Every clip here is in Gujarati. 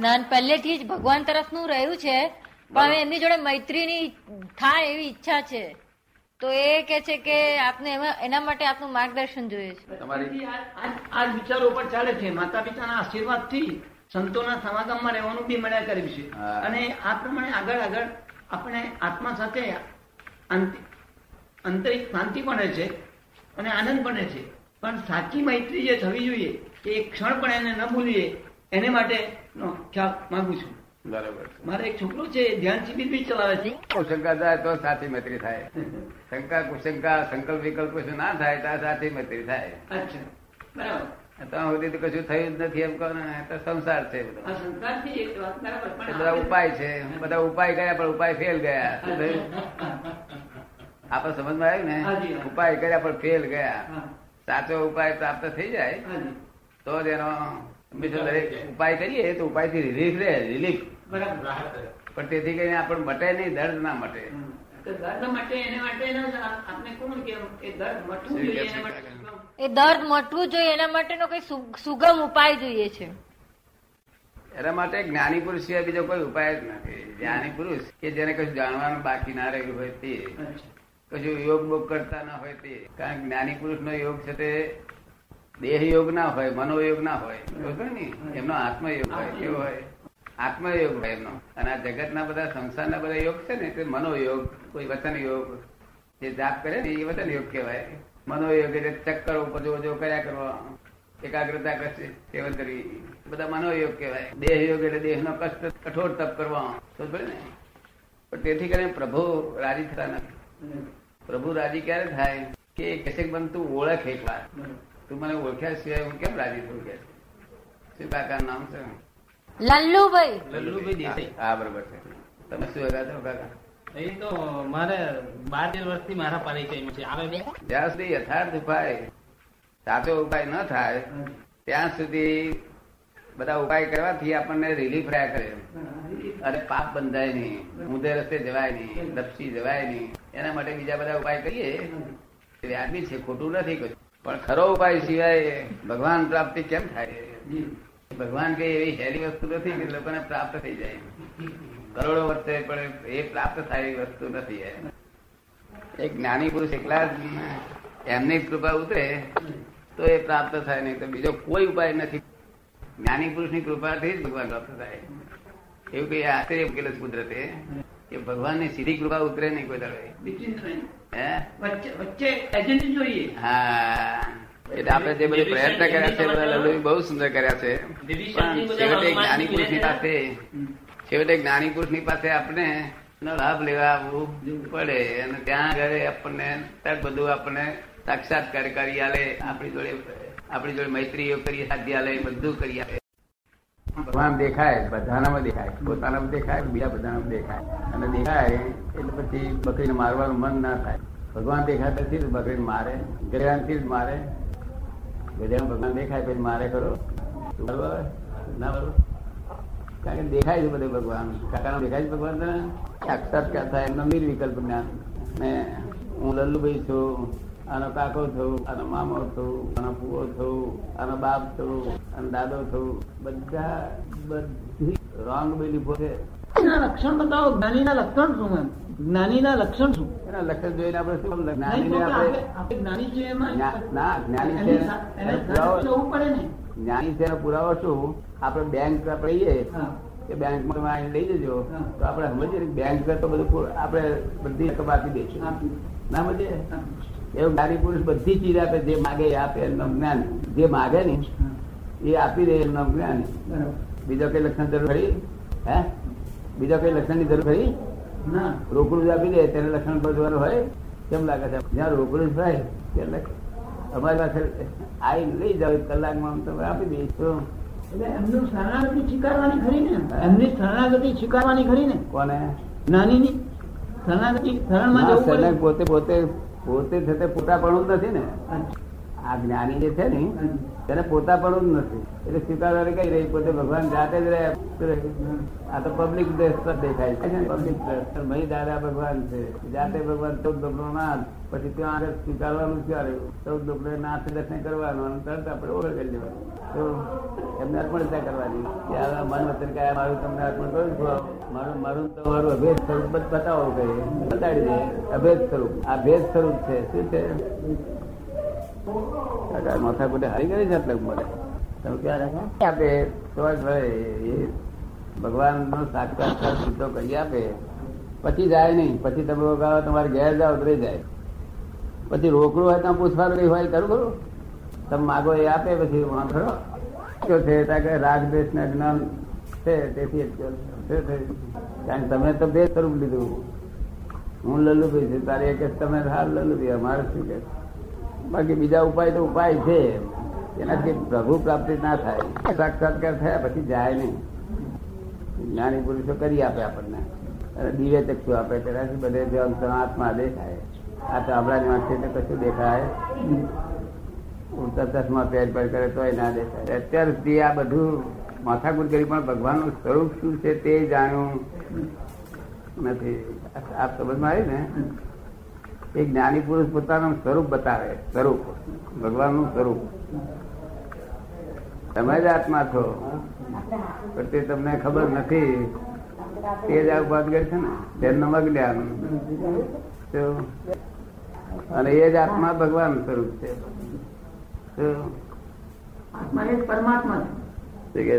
નાન પહેલેથી જ ભગવાન તરફનું રહ્યું છે પણ હવે એમની જોડે મૈત્રીની થાય એવી ઈચ્છા છે. તો એ કે છે કે આપને એના માટે આપનું માર્ગદર્શન જોઈએ છે. તમારી આ વિચારો ઉપર ચાલે છે. માતા પિતાના આશીર્વાદથી સંતોના સમાગમમાં રહેવાનું બી મળ્યા કર્યું છે. અને આ પ્રમાણે આગળ આગળ આપણે આત્મા સાથે આંત- આંતરિક શાંતિ પણ રહે છે અને આનંદ પણ રહે છે. પણ સાચી મૈત્રી જે થવી જોઈએ કે એક ક્ષણ પણ એને ન ભૂલીએ. એને માટે ખ્યાલ માંગુ છું. બરાબર મારે એક છોકરો છે ધ્યાન શિબિર બી ચલાવે છે. કુશંકા થાય તો સાથી મૈત્રી થાય. શંકા કુશંકા સંકલ્પ વિકલ્પ કશું ના થાય તો સાથી મૈત્રી થાય. અચ્છા બરાબર. ત્યાં સુધી તો કશું થયું જ નથી એમ કહો ને તો સંસાર છે બધો. ઉપાય છે. બધા ઉપાય કર્યા પણ ઉપાય ફેલ ગયા. આપણે સમજમાં આવ્યું ને ઉપાય કર્યા પણ ફેલ ગયા. સાચો ઉપાય પ્રાપ્ત થઈ જાય તો જ એનો ઉપાય કરીએ તો ઉપાયથી રિલીફ રે રિલીફ પણ તેથી કરીને આપણે મટે નહીં દર્દ ના મટે. દર્દ માટે એને માટે એના જ આ- આપણે કોણ કે એ દર્દ મટવું જોઈએ એના માટે શું? એ દર્દ મટવું જોઈએ એના માટેનો કઈ સુગમ ઉપાય જોઈએ છે. એના માટે જ્ઞાની પુરુષ સિવાય બીજો કોઈ ઉપાય જ નથી. જ્ઞાની પુરુષ કે જેને કશું જાણવાનું બાકી ના રહેલું હોય તે. કશું યોગ બોગ કરતા ના હોય તે. કારણ કે જ્ઞાની પુરુષ નો યોગ છે તે દેહ યોગ ના હોય મનોયોગ ના હોય ને? એમનો આત્મયોગ હોય કેવો હોય. આત્મયોગ હોય એમનો. અને આ જગતના બધા સંસારના બધા યોગ છે ને તે મનોયોગ કોઈ વચન યોગ જે જાપ કરે ને એ વચન યોગ કહેવાય. મનોયોગ એટલે ચક્કર ઉપર જો કર્યા કરવા એકાગ્રતા કરશે સેવન કરવી બધા મનોયોગ કહેવાય. દેહ યોગ એટલે દેહનો કષ્ટ કઠોર તપ કરવા. સમજ ને? પણ તેથી કરીને પ્રભુ રાજી થતા નથી. પ્રભુ રાજી ક્યારે થાય? કે કશેક બનતું ઓળખ એક વાર તું મને ઓળખ્યા સિવાય હું કેમ રાજી થયું કે શું કાકા નામ છે? લલ્લુભાઈ. લલ્લુભાઈ દેસાઈ. હા બરોબર છે. તમે શું હતા છો કાકા? એ તો મારે બાર તેર વર્ષથી મારા પરિચયમાં છે. આવે જ્યાં સુધી યથાર્થ ઉપાય સાચો ઉપાય ન થાય ત્યાં સુધી બધા ઉપાય કરવાથી આપણને રિલીફ રહ્યા કરે. અરે પાપ બંધાય નહીં ઊંધે રસ્તે જવાય નહીં લપસી જવાય નહીં. એના માટે બીજા બધા ઉપાય કરીએ. એ વ્યાજબી છે ખોટું નથી કશું. પણ ખરો ઉપાય સિવાય ભગવાન પ્રાપ્તિ કેમ થાય? ભગવાન કઈ એવી હેરી વસ્તુ નથી કે લોકોને પ્રાપ્ત થઈ જાય. કરોડો વર્ષે પણ એ પ્રાપ્ત થાય એવી વસ્તુ નથી એક જ્ઞાની પુરુષ એકલા એમની કૃપા ઉતરે તો એ પ્રાપ્ત થાય નહીં તો બીજો કોઈ ઉપાય નથી. જ્ઞાની પુરુષની કૃપાથી જ ભગવાન પ્રાપ્ત થાય. એવું કઈ આશ્ચર્ય મૂકેલું કુદરતે? કે ભગવાનની સીધી કૃપા ઉતરે નહીં કોઈ દાડો વચ્ચે વચ્ચે એજન્ટ જોઈએ. હા. એટલે આપણે જે બધું પ્રયત્ન કર્યા છે બધા લલ્લુએ બહુ સુંદર કર્યા છે. પણ છેવટે જ્ઞાની પુરુષની પાસે છેવટે જ્ઞાની પુરુષની પાસે આપણે લાભ લેવા આવવું પડે. અને ત્યાં આગળ આપણને બધું આપણને સાક્ષાત્કાર કરી આલે આપણી જોડે આપણી જોડે મૈત્રીઓ કરી સાધી આલે બધું કરી આપે ભગવાન દેખાય બધાનામાં દેખાય પોતાનામાં દેખાય બીજા બધાનામાં દેખાય અને દેખાય એટલે પછી બકરીને મારવાનું મન ના થાય ભગવાન દેખાતાથી જ બકરીને મારે ગજરાનથી જ મારે ગજરાન ભગવાન દેખાય પછી મારે ખરો બરોબર ના બરોબર કારણ કે દેખાય છે બધે ભગવાન કાકાનો દેખાય છે ભગવાન તને સાક્ષાત્કાર થાય એમનો નિર્વિકલ્પ જ્ઞાન ને હું લલ્લુભાઈ છું આનો કાકો થયું આનો મામો થયું આનો ફુવો થયું આનો બાપ થયું આનો દાદો થવું બધા બધી રોંગ બિલીફો છે લક્ષણ બતાવો. જ્ઞાનીના લક્ષણ શું એમ? જ્ઞાનીના લક્ષણ શું? એના લક્ષણ જોઈને આપણે શું જ્ઞાની આપણે જ્ઞાની છે ના જ્ઞાની છે. ને. જ્ઞાની છે પુરાવો શું? આપણે બેંક જઈએ કે બેંકમાં આઈને લઈ જજો. તો આપણે સમજીએ ને બેંક તો બધું આપણે બધી રકમ આપી દઈશું ના સમજીએ. એવું નારી પુરુષ બધી ચીજ આપે જે માગે આપે એમનું જ્ઞાન. જે માગે ને એ આપી દે એમનું જ્ઞાન. બીજા કઈ લક્ષણ જરૂર ખરી? હે? બીજા કઈ લક્ષણની જરૂર ખરી? ના. રોકડું આપી દે તેને લક્ષણ બધવાનું હોય? કેમ લાગે છે? જ્યાં રોકડું થાય એટલે અમારી પાસે આઈ લઈ જાવ કલાકમાં તમે આપી દઈશું એટલે એમની શરણાગતિ સ્વીકારવાની ખરી ને? એમની શરણાગતિ સ્વીકારવાની ખરી ને? કોને? નાનીની શરણાગતિ શરણમાં જવું પોતે પોતે પોતે છે તે પોતાપણું નથી ને. આ જ્ઞાની જે છે ને તેને પોતા પણ જ નથી. એટલે સ્વીકારવાની કઈ રહી પોતે ભગવાન જાતે જ રહ્યા આ તો પબ્લિક દેશ પર દેખાય છે. પબ્લિક ભાઈ દાદા ભગવાન છે. જાતે ભગવાન ચૌદ ડોકરો નાથ. પછી ત્યાં આગળ સ્વીકારવાનું ક્યાં રહ્યું ચૌદ ડોકરો નાથ દર્શન કરવાનું અને તરત આપણે ઓળખ લેવાનું તો એમને અર્પણતા કરવાની? કે આ મન વચન કયા મારું તમને અર્પણ કરું છું? મારું મારું તમારું અભેદ સ્વરૂપ બતાવો કહીએ બતાડી દે. અભેદ સ્વરૂપ. આ ભેદ સ્વરૂપ છે. શું છે? માથા કુટે હારી કરી છે એટલે મળે તમે ક્યાં આપે તો જ ભગવાન નો સાક્ષાત્કાર સીધો કરી આપે. પછી જાય નહીં. પછી તમે વગાડો, તમારે ઘેર જાઓ રહી જાય. પછી રોકડું હોય તો પૂછવાનું નહીં હોય કરું ખરું? તમે માગો એ આપે, પછી વાંધો શું છે કે રાગ ના જ્ઞાન છે, તેથી જ? કારણ કે તમે તો બે સ્વરૂપ લીધું. હું લલ્લુભાઈ છું, તારે એક તમે, હાલ લલ્લુભાઈ અમારે શું કે? બાકી બીજા ઉપાય તો ઉપાય છે. એનાથી પ્રભુ પ્રાપ્તિ ના થાય. સાક્ષાત્કાર થયા પછી જાય નહીં. જ્ઞાની પુરુષો કરી આપે આપણને. અને દિવ્ય ચક્ષુ આપે. તેનાથી બધે આત્મા દેખાય. આ ચામડાની વાંચે તો કશું દેખાય ઉડતા ચશ્મા પહેર પહેર કરે તોય ના દેખાય. અત્યાર સુધી આ બધું માથાકૂટ કરી પણ ભગવાનનું સ્વરૂપ શું છે તે જાણ્યું નથી. આપ સમજમાં આવી ને. એક જ્ઞાની પુરુષ પોતાનું સ્વરૂપ બતાવે સ્વરૂપ. ભગવાનનું સ્વરૂપ. તમે જ આત્મા છો. પણ તે તમને ખબર નથી. તે જ આવું કરે છે ને? તેમનું અજ્ઞાન? અને એ જ આત્મા ભગવાન સ્વરૂપ છે. શું? આત્મા એ જ પરમાત્મા છે.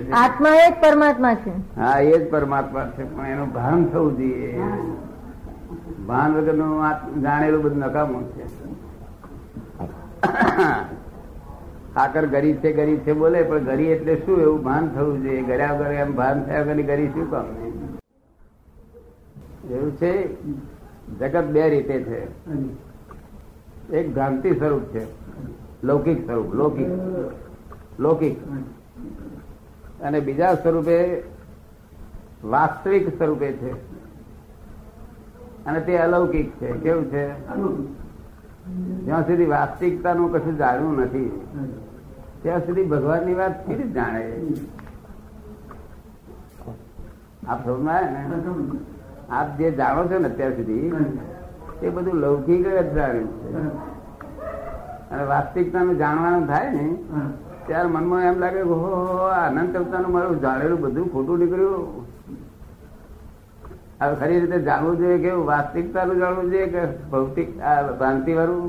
છે? આત્મા એ જ પરમાત્મા છે. હા એ જ પરમાત્મા છે પણ એનું ભાન થવું જોઈએ. ભાન વગરનું જાણેલું બધું નકામું છે. ખાકર ગરીબ છે ગરીબ છે બોલે, પણ ગરી એટલે શું એવું ભાન થવું જોઈએ? ગર્યા વગર એમ ભાન થયા વગર ગરી શું કામ? એવું છે? જગત બે રીતે છે. એક ભ્રાંતિ સ્વરૂપ છે. લૌકિક સ્વરૂપ, લૌકિક. લૌકિક. અને બીજા સ્વરૂપે વાસ્તવિક સ્વરૂપે છે. અને તે અલૌકિક છે. કેવું છે? જ્યાં સુધી વાસ્તવિકતાનું કશું જાણવું નથી, ત્યાં સુધી ભગવાનની વાત કેવી જાણે? આપ આપ જે જાણો છો ને અત્યાર સુધી, એ બધું લૌકિક જ જાણ્યું છે. અને વાસ્તવિકતાનું જાણવાનું થાય ને, ત્યારે મનમાં એમ લાગે કે હો આનંદ કરતા અનંત મારું જાણેલું બધું ખોટું નીકળ્યું. હવે ખરી રીતે જાણવું જોઈએ કે વાસ્તવિકતાનું જાણવું જોઈએ કે ભૌતિક ભ્રાંતિ વાળું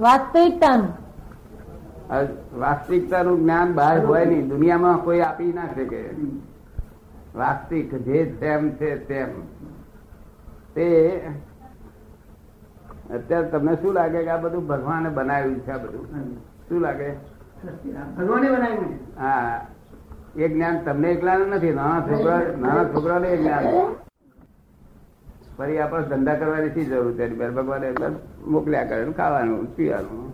વાસ્તવિકતાનું વાસ્તવિકતાનું. જ્ઞાન બહાર હોય નહીં. દુનિયામાં કોઈ આપી ના શકે. વાસ્તવિક જે તેમ છે તેમ. તે અત્યારે તમને શું લાગે કે આ બધું ભગવાને બનાવ્યું છે આ બધું? શું લાગે? ભગવાને બનાવ્યું હા. એ જ્ઞાન તમને એકલા નથી નાના છોકરા નાના છોકરાને એ જ્ઞાન. ફરી આપણે ધંધા કરવાની શી જરૂર છે? ભગવાને મોકલ્યા કરે ખાવાનું પીવાનું.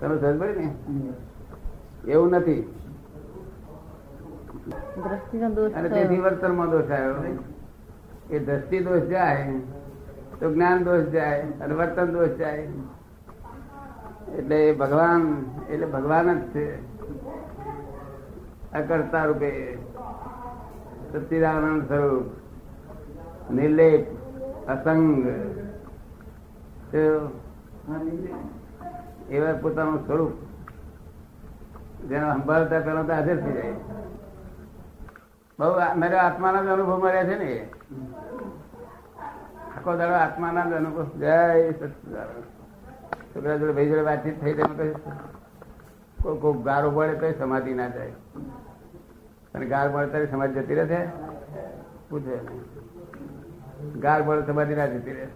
તમે સમજ ને? એવું નથી. દોષ અને. તેથી વર્તનમાં દોષ આવ્યો એ દ્રષ્ટિ દોષ જાય તો જ્ઞાન દોષ જાય અને વર્તન દોષ જાય. એટલે ભગવાન એટલે ભગવાન જ છે. અકર્તા રૂપે સચ્ચિદાનંદ સ્વરૂપ, નિર્લેપ, અસંગ. એવા પોતાનું સ્વરૂપ જેને સંભાળતા પેલા તો હાજર થઈ જાય. બહુ મારે આત્માના જ અનુભવ મળ્યા છે ને આખો દાડો આત્માના જ અનુભવ. જય સચિદાનંદ છોકરા જોડે ભાઈ જોડે વાતચીત થઈ તેમાં કઈ કોઈ કોઈ ગારો પડે તો સમાધિ ના જાય અને ગાર પડે ત્યારે સમાધિ જતી રહે પૂછે. ગાર પડે સમાધિ ના જતી રહે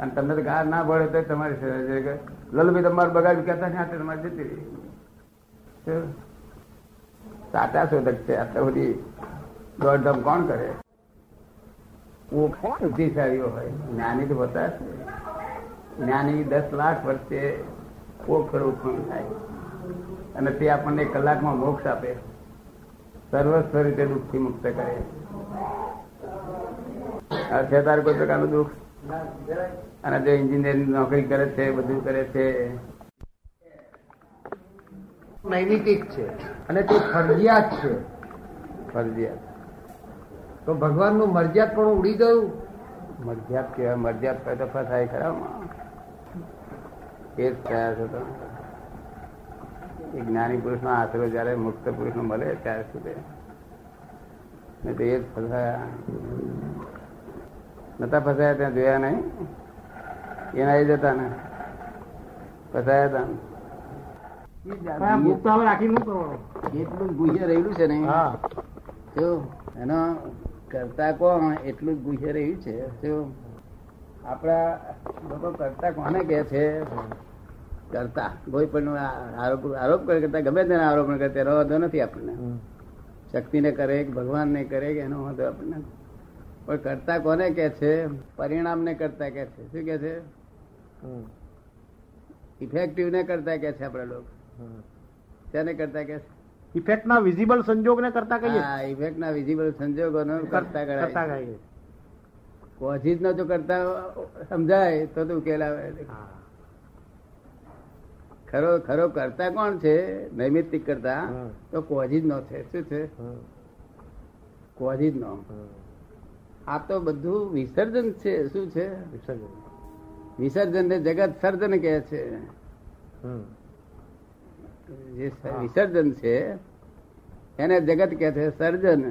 અને તમને તો ગાર ના પડે તો તમારી. લલભાઈ તમારું બગાડ કહેતા ને આટલે તમારે જતી રહી? સાચા શોધક છે આટલા બધી દોડધામ કોણ કરે બુદ્ધિશાળીઓ હોય જ્ઞાની તો જ છે. જ્ઞાની દસ લાખ વર્ષે ઓળખર ઉત્પન્ન થાય અને તે આપણને કલાકમાં મોક્ષ આપે. સર્વસ્વ રીતે દુઃખથી મુક્ત કરે. તારે કોઈ પ્રકારનું દુઃખ? અને જે એન્જિનિયરિંગ નોકરી કરે છે બધું કરે છે. નૈમિતિક છે. અને તે ફરજિયાત છે. ફરજિયાત. તો ભગવાનનું મરજિયાત પણ ઉડી ગયું? મરજિયાત કેવાય મરજિયાત તો ફસાય ખરા એ જ થયા છે તો જ્ઞાની પુરુષનો આશરો જયારે મુક્ત પુરુષનો મળે ત્યારે સુધી ને તો એ જ ફસાયા. નતા ફસાયા ત્યાં જોયા નહીં. એના એ જતા ને. ફસાયા હતા એટલું ગુહ્ય રહેલું છે ને હા. જો એનો કરતા કોણ એટલું જ ગુહ્ય રહ્યું છે. જો આપણા લોકો કરતા કોને કે છે? કરતા. કોઈ પણ આરોપ આરોપ કરતા ગમે તેને આરોપ કરતા તેનો વાંધો નથી આપણને. શક્તિને કરે કે ભગવાનને કરે કે એનો વાંધો આપણને પણ કરતા કોને કે છે? પરિણામને કરતા કે છે. શું કે છે? ઇફેક્ટિવ ને કરતા કે છે આપણા લોકો. તેને કરતા કે છે? ઇફેક્ટ ના વિઝિબલ સંજોગ ને કરતા કહીએ. હા ઇફેક્ટ ના વિઝિબલ સંજોગોનો કરતા કરતા કહીએ. કોઝિજ નો જો કરતા સમજાય તો તું હા. ખરો ખરો કરતા કોણ છે? નૈમિત્તિક કરતા? તો તો જ નો છે. શું છે? હમ. જ નો. આ તો બધું વિસર્જન છે. શું છે? વિસર્જન. વિસર્જન ને જગત સર્જન કહે છે. જે વિસર્જન છે એને જગત કે છે સર્જન.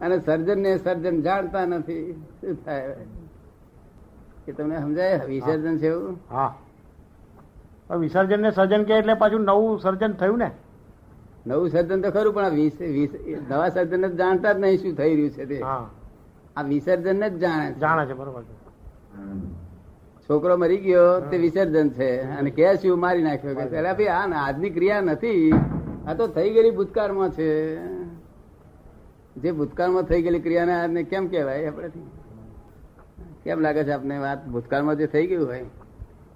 અને સર્જન ને સર્જન જાણતા નથી. શું થાય? કે તમને સમજાય? વિસર્જન છે એવું? હા. વિસર્જન ને સર્જન કે એટલે પાછું નવું સર્જન થયું ને? નવું સર્જન તો ખરું પણ વિસ- વિસ- નવા સર્જન જ જાણતા જ નહીં શું થઈ રહ્યું છે તે. આ વિસર્જન જ જાણે જાણે છે બરોબર છોકરો મરી ગયો તે વિસર્જન છે. અને કે શું મારી નાખ્યો કે પેલા ભાઈ આ આજની ક્રિયા નથી. આ તો થઈ ગયેલી ભૂતકાળમાં છે. જે ભૂતકાળમાં થઈ ગયેલી ક્રિયાને આજને કેમ કહેવાય? આપણે કેમ લાગે છે આપને વાત? ભૂતકાળમાં જે થઈ ગયું હોય.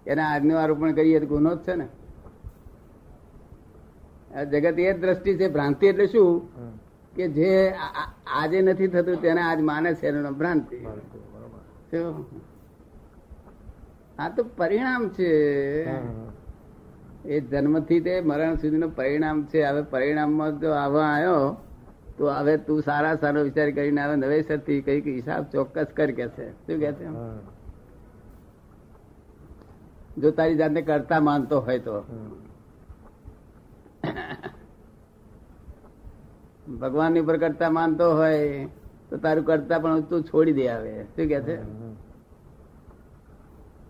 એના આજનું આરોપણ કરીએ તો ગુનો જ છે ને. આ જગત એ દ્રષ્ટિ છે ભ્રાંતિ એટલે શું? કે જે આજે નથી થતું તેને આજ માને છે એનું નામ ભ્રાંતિ આ તો પરિણામ છે. એ જન્મથી તે મરણ સુધીનું પરિણામ છે. હવે પરિણામમાં જો આવવા આવ્યો તો હવે તું સારા સારો વિચાર કરીને હવે નવેસરથી કંઈક હિસાબ ચોક્કસ કર કે છે. શું કે છે. જો તારી જાતને કરતા માનતો હોય તો. ભગવાનની ઉપર કરતા માનતો હોય, તો તારું કરતા પણ તું છોડી દે આવે. શું કે છે?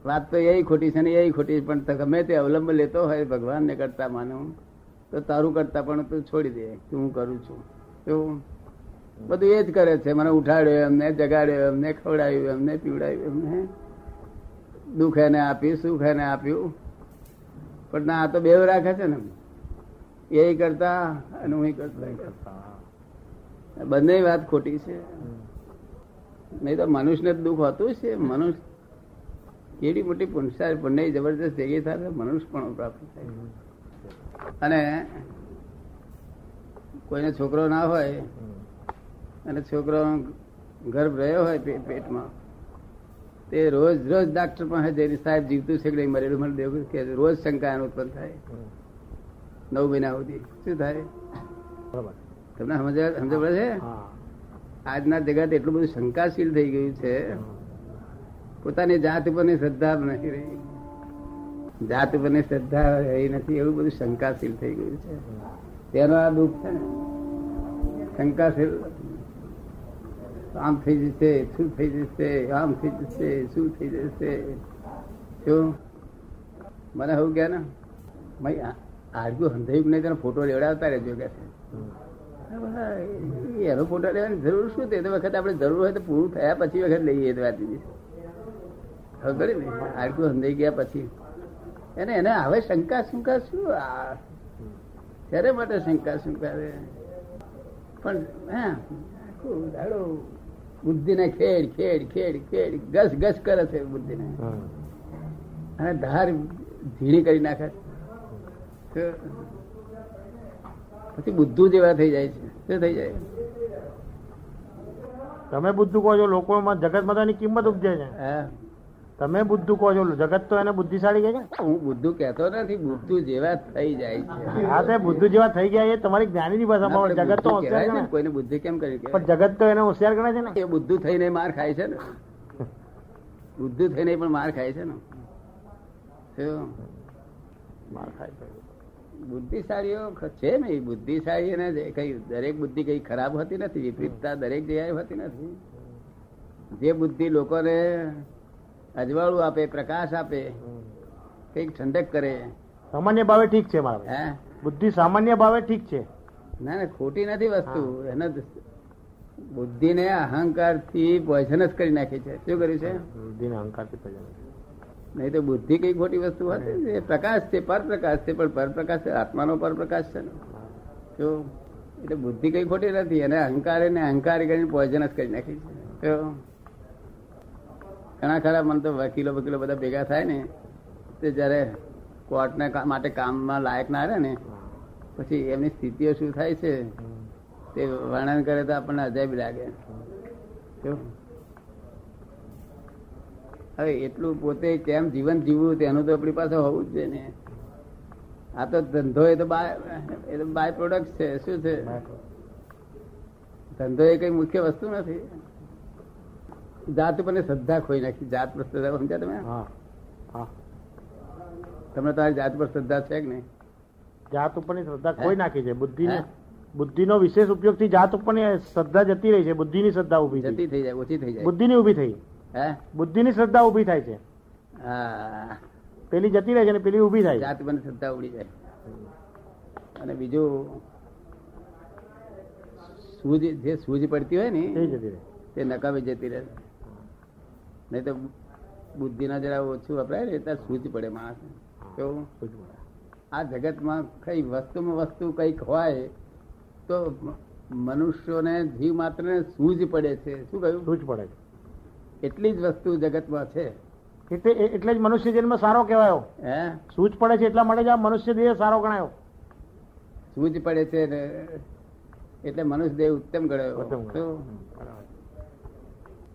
વાત તો એ ખોટી છે ને એ ખોટી છે, પણ ગમે તે અવલંબ લેતો હોય ભગવાન ને કરતા માનું તો તારું કરતા પણ તું છોડી દે કે હું કરું છું. બધું એ જ કરે છે. મને ઉઠાડ્યો, એમને જગાડ્યો, એમને ખવડાવ્યું, એમને પીવડાવ્યું, એમને દુઃખ એને આપ્યું સુખ એને આપ્યું. પણ ના, આ તો બેવ રાખે છે ને. એ કરતા અને હું કરતા બંને વાત ખોટી છે. નહીં તો મનુષ્યને દુઃખ હોતું છે મનુષ્ય કેવી મોટી પુનસાર પુણ્ય જબરદસ્ત ભેગી થાય મનુષ્ય પણ પ્રાપ્ત થાય. અને કોઈને છોકરો ના હોય અને છોકરો ગર્ભ રહ્યો હોય પેટમાં તે રોજ રોજ ડાક્ટર પાસે જઈને સાહેબ જીવતું છે કે મરેલું. મને દેવું કે રોજ શંકા એનું ઉત્પન્ન થાય. નવ મહિના સુધી. શું થાય? તમને સમજ સમજ પડે છે? આજના જગત એટલું બધું શંકાશીલ થઈ ગયું છે. પોતાની જાત ઉપરની શ્રદ્ધા નથી રહી. જાત ઉપરની શ્રદ્ધા રહી નથી એવું બધું શંકાશીલ થઈ ગયું છે. તેનો આ દુઃખ છે ને શંકાશીલ આમ થઈ જશે, શું થઈ જશે, આમ થઈ જશે, શું થઈ જશે? શું મને હું ગયા ને, ભાઈ આજુ હંધાયું નહીં તેનો ફોટો લેવડાવતા રહેજો કે એનો ફોટો લેવાની જરૂર શું તે? વખત આપણે જરૂર હોય તો પૂરું થયા પછી વખત લઈએ તો વાત ખબર ને? આટલું સમજાઈ ગયા પછી. એને એને હવે શંકા શંકા શું? આ, ત્યારે માટે શંકા શંકા પણ, હા દાડો બુદ્ધિને ખેડ ખેડ ખેડ ખેડ ગસ ગસ કરે છે બુદ્ધિને. અને ધાર ઝીણી કરી નાખે. પછી બુદ્ધુ જેવા થઈ જાય છે. શું થઈ જાય? તમે બુદ્ધુ કહો છો લોકોમાં જગત માતાની કિંમત ઉપજે છે. હા. તમે બુદ્ધુ કહો છો જગત તો એને બુદ્ધિશાળી કહે છે હું બુદ્ધુ કહેતો નથી બુદ્ધુ જેવા થઈ જાય છે. હા તે બુદ્ધુ જેવા થઈ જાય એ તમારી જ્ઞાનીની ભાષામાં જગત તો હોશિયાર ગણે કોઈને બુદ્ધિ કેમ કરી પણ જગત તો એને હોશિયાર ગણે છે ને? એ બુદ્ધુ થઈને માર ખાય છે ને. બુદ્ધુ થઈને પણ માર ખાય છે ને. માર ખાય છે. બુદ્ધિશાળીઓ છે ને એ બુદ્ધિશાળી ને કઈ દરેક બુદ્ધિ કઈ ખરાબ હોતી નથી વિપરીતતા દરેક જગ્યાએ હોતી નથી. જે બુદ્ધિ લોકોને અજવાળું આપે પ્રકાશ આપે કંઈક ઠંડક કરે. સામાન્ય ભાવે ઠીક છે મારા હે? બુદ્ધિ સામાન્ય ભાવે ઠીક છે. ના ના ખોટી નથી વસ્તુ. એને બુદ્ધિને અહંકારથી જ કરી નાખી છે. શું કર્યું છે? બુદ્ધિને અહંકારથી પેદા નહીં તો બુદ્ધિ કઈ ખોટી વસ્તુ હતી એ પ્રકાશ છે પરપ્રકાશ છે પણ પરપ્રકાશ છે આત્માનો પરપ્રકાશ છે ને. જો એટલે બુદ્ધિ કઈ ખોટી નથી. અને અહંકાર એને અહંકારી કરીને પોઈઝનસ કરી નાખી છે. જો. ઘણા ખરા મને તો વકીલો વકીલો બધા ભેગા થાય ને તે જયારે કોર્ટને માટે કામમાં લાયક ના રહે ને પછી એમની સ્થિતિઓ શું થાય છે તે વર્ણન કરે તો આપણને અજાયબ લાગે. હવે એટલું પોતે કેમ જીવન જીવવું તેનું તો આપણી પાસે હોવું જ છે ને. આ તો ધંધો એ તો બાય એ તો બાય પ્રોડક્ટ છે શું છે? ધંધો એ કઈ મુખ્ય વસ્તુ નથી. જાત ઉપર શ્રદ્ધા ખોઈ નાખી. જાત પર શ્રદ્ધા સમજ્યા તમે? તમને તમારી જાત પર શ્રદ્ધા છે કે નહીં? જાત ઉપરની શ્રદ્ધા ખોઈ નાખી છે. બુદ્ધિને? બુદ્ધિનો વિશેષ ઉપયોગથી જાત ઉપરની શ્રદ્ધા જતી રહી છે. બુદ્ધિની શ્રદ્ધા ઊભી જતી થઈ જાય ઓછી થઈ જાય. બુદ્ધિની ઊભી થઈ. હે? બુદ્ધિની શ્રદ્ધા ઊભી થાય છે. હા. પેલી જતી રહે છે અને પેલી ઊભી થાય જાત પર શ્રદ્ધા ઉડી જાય. અને બીજું સૂજ જે સૂજ પડતી હોય ને જતી રહે. તે નકામી જતી રહે. નહીં તો બુદ્ધિના જરા ઓછું વપરાય ને ત્યાં સૂજ પડે માણસ તો આ જગતમાં કઈ વસ્તુમાં વસ્તુ કંઈક હોય તો મનુષ્યોને જીવ માત્ર સૂજ પડે છે. શું કહ્યું? સૂજ પડે એટલી જ વસ્તુ જગતમાં છે. છે એટલે એટલે જ મનુષ્ય જન્મ સારો કહેવાયો. હે? સૂજ પડે છે એટલા માટે જ આ મનુષ્ય દેહ સારો ગણાયો. સૂજ પડે છે એટલે મનુષ્ય દેહ ઉત્તમ ગણાયો?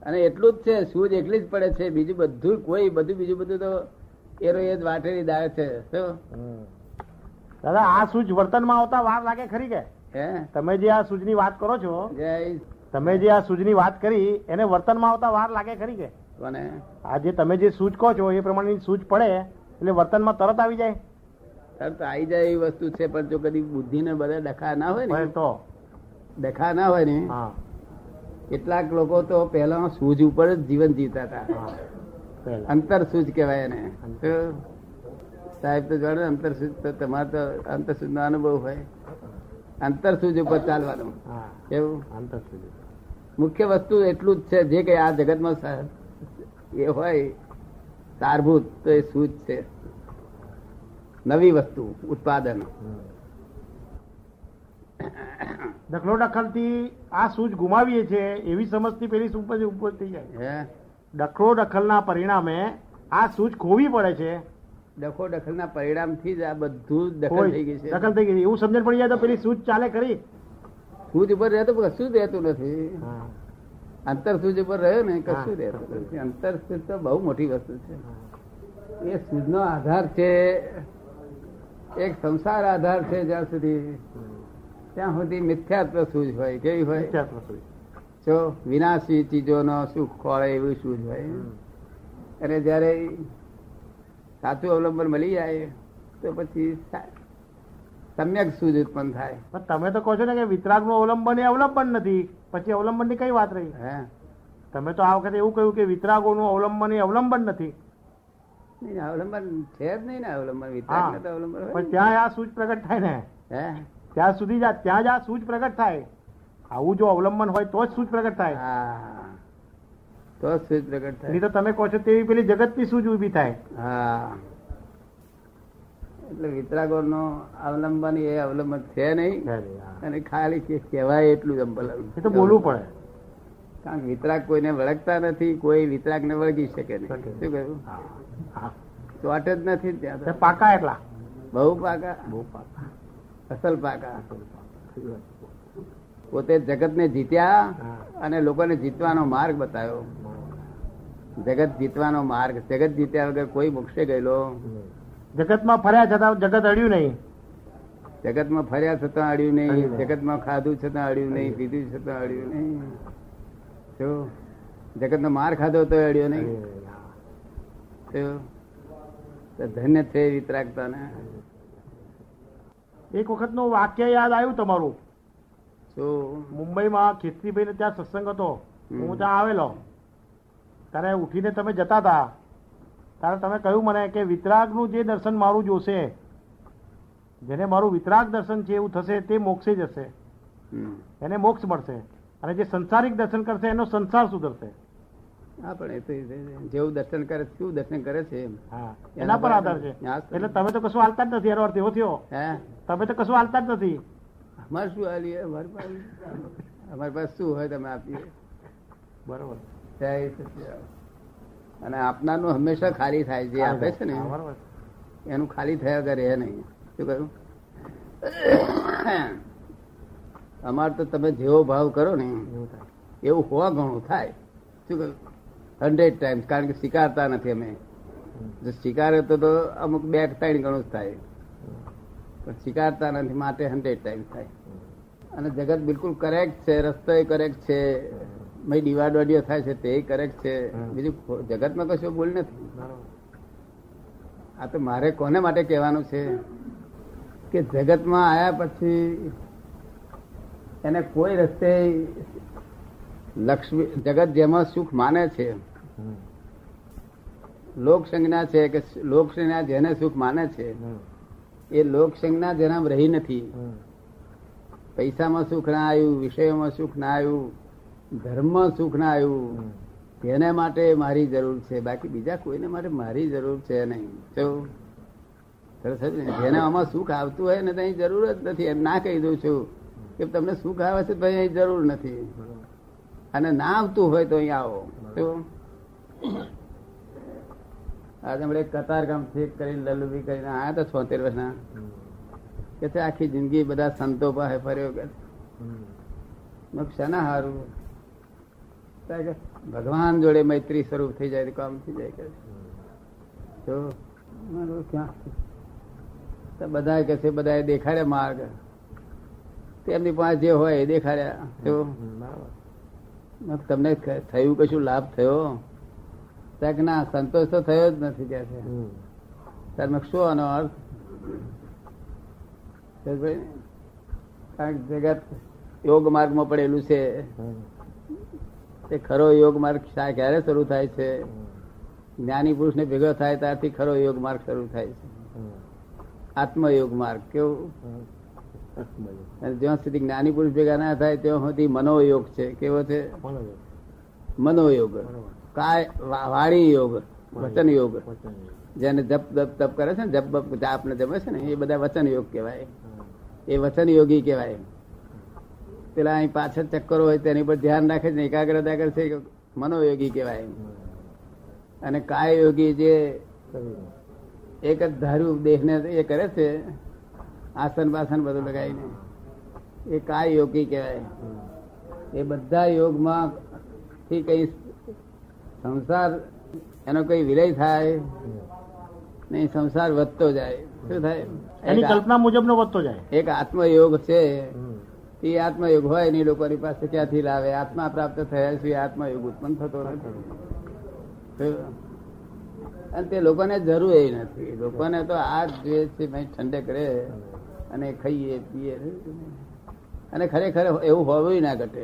અને એટલું જ છે સૂજ એટલી જ પડે છે બીજું બધું કોઈ બધું બીજું બધું તો એરો એ જ વાટેલી દાળ છે દાદા આ સૂચ વર્તનમાં આવતા વાર લાગે ખરી કે? હે? તમે જે આ સૂચની વાત કરો છો તમે જે આ સૂચની વાત કરી એને વર્તનમાં આવતા વાર લાગે ખરી કે? કોને? આ જે તમે જે સૂજ કહો છો એ પ્રમાણેની સૂજ પડે એટલે વર્તનમાં તરત આવી જાય. તરત આવી જાય એવી વસ્તુ છે પણ જો કદી બુદ્ધિ ને બધા ડખા ના હોય હોય ને તો. ડખા ના હોય ને હા. કેટલાક લોકો તો પહેલા સૂજ ઉપર જ જીવન જીવતા હતા. અંતર સૂજ કહેવાય એને. સાહેબ તો જાણે અંતર સૂજ તો તમારે તો અંતર સૂજ નો અનુભવ હોય. અંતર સૂજ ઉપર ચાલવાનું. કેવું અંતર સુધી મુખ્ય વસ્તુ એટલું જ છે જે કઈ આ જગતમાં એ હોય સારભૂત તો એ સૂજ છે. નવી વસ્તુ ઉત્પાદન. દખલો દખલથી આ સૂચ ગુમાવીએ છીએ એવી સમજથી પેલી સૂચ પછી ઉપર થઈ જાય. હે? દખલો દખલના પરિણામે આ સૂઝ ખોવી પડે છે. ડખો પરિણામથી જ આ બધું દખલ થઈ ગઈ છે. દખલ થઈ ગઈ એવું સમજણ પડી જાય તો પેલી સૂચ ચાલે કરી સૂજ ઉપર રહેતો કશું જ રહેતું નથી. અંતર સૂજ ઉપર રહ્યો ને કશું રહેતું નથી. અંતર સૂજ તો બહુ મોટી વસ્તુ છે. એ સૂજનો આધાર છે એક સંસાર આધાર છે જ્યાં સુધી ત્યાં સુધી મિથ્યાત્વ સૂજ હોય? કેવી હોય? મિથ્યાત્વ. જો વિનાશી ચીજોનો સુખ ખોળે એવું સૂજ હોય? અને જયારે સાચું અવલંબન મળી જાય તો પછી સમ્યક સૂજ ઉત્પન્ન થાય. પણ તમે તો કહો છો ને કે વિતરાગનું અવલંબન એ અવલંબન નથી. પછી અવલંબનની કઈ વાત રહી? હે? તમે તો આ વખતે એવું કહ્યું કે વિતરાગોનું અવલંબન એ અવલંબન નથી. અવલંબન છે જ નહીં ને અવલંબન વિતરાગ તો અવલંબન પણ ત્યાં આ સૂચ પ્રગટ થાય ને. હે? ત્યાં સુધી જ ત્યાં જ આ પ્રગટ થાય. આવું જો અવલંબન હોય તો જ સૂચ પ્રગટ થાય. હા. તો જ સૂજ પ્રગટ નહીં તો તમે કહો છો તેવી પેલી જગતની સૂચ ઊભી થાય. હા. એટલે વિતરાગો નો અવલંબન એ અવલંબન છે નહીં. અને ખાલી કહેવાય એટલું જ અવલંબન એ તો બોલવું પડે. કારણ કે વિતરાગ કોઈને વળગતા નથી કોઈ વિતરાગ ને વળગી શકે નહીં. શું કહ્યું. ચોટ જ નથી ત્યાં પાકા એટલા બહુ પાકા. બહુ પાકા. અસલ પાકા. પોતે જગત ને જીત્યા અને લોકોને જીતવાનો માર્ગ બતાવ્યો. જગત જીતવાનો માર્ગ જગત જીત્યા વગર કોઈ મોક્ષે ગયેલો. જગતમાં ફર્યા છતાં જગત અડ્યું નહીં. જગતમાં ફર્યા છતાં અડ્યું નહીં. જગતમાં ખાધું છતાં અડ્યું નહીં. પીધું છતાં અડ્યું નહીં. જો જગતનો માર ખાધો તો અડ્યો નહીં. ધન્ય છે વિતરાગતાને. એક વખતનું વાક્ય યાદ આવ્યું તમારું? મુંબઈમાં ખીસ્તીભાઈ ત્યાં સત્સંગ હતો. હું ત્યાં આવેલો. ત્યારે ઉઠીને તમે જતા હતા. ત્યારે તમે કહ્યું મને કે વિતરાગનું જે દર્શન મારું જોશે જેને મારું વિતરાગ દર્શન છે એવું થશે તે મોક્ષે જશે. એને મોક્ષ મળશે. અને જે સંસારિક દર્શન કરશે એનો સંસાર સુધરશે. હા પણ એ તો જેવું દર્શન કરે છે કેવું દર્શન કરે છે એના પર આધાર છે. એટલે તમે તો કશું હાલતા જ નથી એનો અર્થ એવો થયો. હે? તમે તો કશું હાલતા જ નથી. અમારે શું હાલીએ અમારી પાસે અમારી પાસે શું હોય તમે આપીએ? બરોબર. અને આપનારનું હંમેશા ખાલી થાય જે આપે છે ને એનું ખાલી થયા કરે એ નહીં? શું કહ્યું? અમાર તો તમે જેવો ભાવ કરો ને એવું એવું હોવા ઘણું થાય. શું કહ્યું? હંડ્રેડ ટાઈમ્સ કારણ કે સ્વીકારતા નથી અમે. જો સ્વીકારે તો અમુક બે ત્રણ ગણું જ થાય. પણ સ્વીકારતા નથી માટે હંડ્રેડ ટાઈમ્સ થાય. અને જગત બિલકુલ કરેક્ટ છે રસ્તો એ કરેક્ટ છે. ભાઈ ડિવાડવાડીઓ થાય છે તે કરેક્ટ છે. બીજું જગતમાં કશું ભૂલ નથી. આ તો મારે કોને માટે કહેવાનું છે? કે જગતમાં આયા પછી એને કોઈ રસ્તે લક્ષ્મી જગત જેમાં સુખ માને છે. લોક સંજ્ઞા છે કે લોક સંજ્ઞા જેને સુખ માને છે એ લોક સંજ્ઞા જેના રહી નથી. પૈસામાં સુખ ના આવ્યું વિષયોમાં સુખ ના આવ્યું ધર્મમાં સુખ ના આવ્યું. તેને માટે મારી જરૂર છે. બાકી બીજા કોઈને માટે મારી જરૂર છે નહીં. સરસ જેને આમાં સુખ આવતું હોય ને તો અહીં જરૂર જ નથી. એમ ના કહી દઉં છું કે તમને સુખ આવે છે તો અહીં જરૂર નથી. અને ના આવતું હોય તો અહીંયા આવો. આજે હમણાં કતાર કતારગામથી કરીને લલ્લુભી કરીને આયા તો છોતેર વર્ષના. કે છે આખી જિંદગી બધા સંતો પાસે ફર્યો કે શેના હારું? કે ભગવાન જોડે મૈત્રી સ્વરૂપ થઈ જાય તો કામ થઈ જાય કે. તો મારું ક્યાં? તો બધા કે છે બધા દેખાડ્યા માર્ગ. તેમની પાસે જે હોય એ દેખાડ્યા તો હમ. બરોબર મેં કીધું, તમને થયું કશું લાભ થયો ત્યાં ના સંતોષ તો થયો જ નથી કે છે. ત્યારે શું આનો અર્થ કારણ કે જગત યોગ માર્ગમાં પડેલું છે. તે ખરો યોગ માર્ગ ક્યારે શરૂ થાય છે જ્ઞાની પુરુષ ને ભેગો થાય ત્યારથી ખરો યોગ માર્ગ શરૂ થાય છે. આત્મયોગ માર્ગ કેવું. અને જ્યાં સુધી જ્ઞાની પુરુષ ભેગા ના થાય ત્યાં સુધી મનોયોગ છે. કેવો છે? મનોયોગ. કાય વાણી યોગ વચન યોગ. જેને જપ તપ તપ કરે છે ને જપ બપ જાપ ને જમે છે ને એ બધા વચન યોગ કહેવાય. એ વચન યોગી કહેવાય પેલા અહીં પાછળ ચક્કરો હોય તેની પર ધ્યાન રાખે છે એકાગ્રતા કરે છે મનોયોગી કહેવાય અને કાય યોગી જે એક જ ધાર્યું દેહને એ કરે છે આસન બાસન બધું લગાવીને. એ કાય યોગી કહેવાય. એ બધા યોગમાં થી કઈ સંસાર એનો કઈ વિલય થાય નહીં સંસાર વધતો જાય. શું થાય? એની કલ્પના મુજબનો વધતો જાય. એક આત્મયોગ છે. એ આત્મયોગ હોય એની લોકોની પાસે ક્યાંથી લાવે? આત્મા પ્રાપ્ત થયા છે આત્મયોગ ઉત્પન્ન થતો નથી. અને તે લોકોને જરૂર એ નથી. લોકોને તો આ જ છે ઠંડે રહે. અને ખાઈએ, પીએ અને ખરેખર એવું હોવું ના ઘટે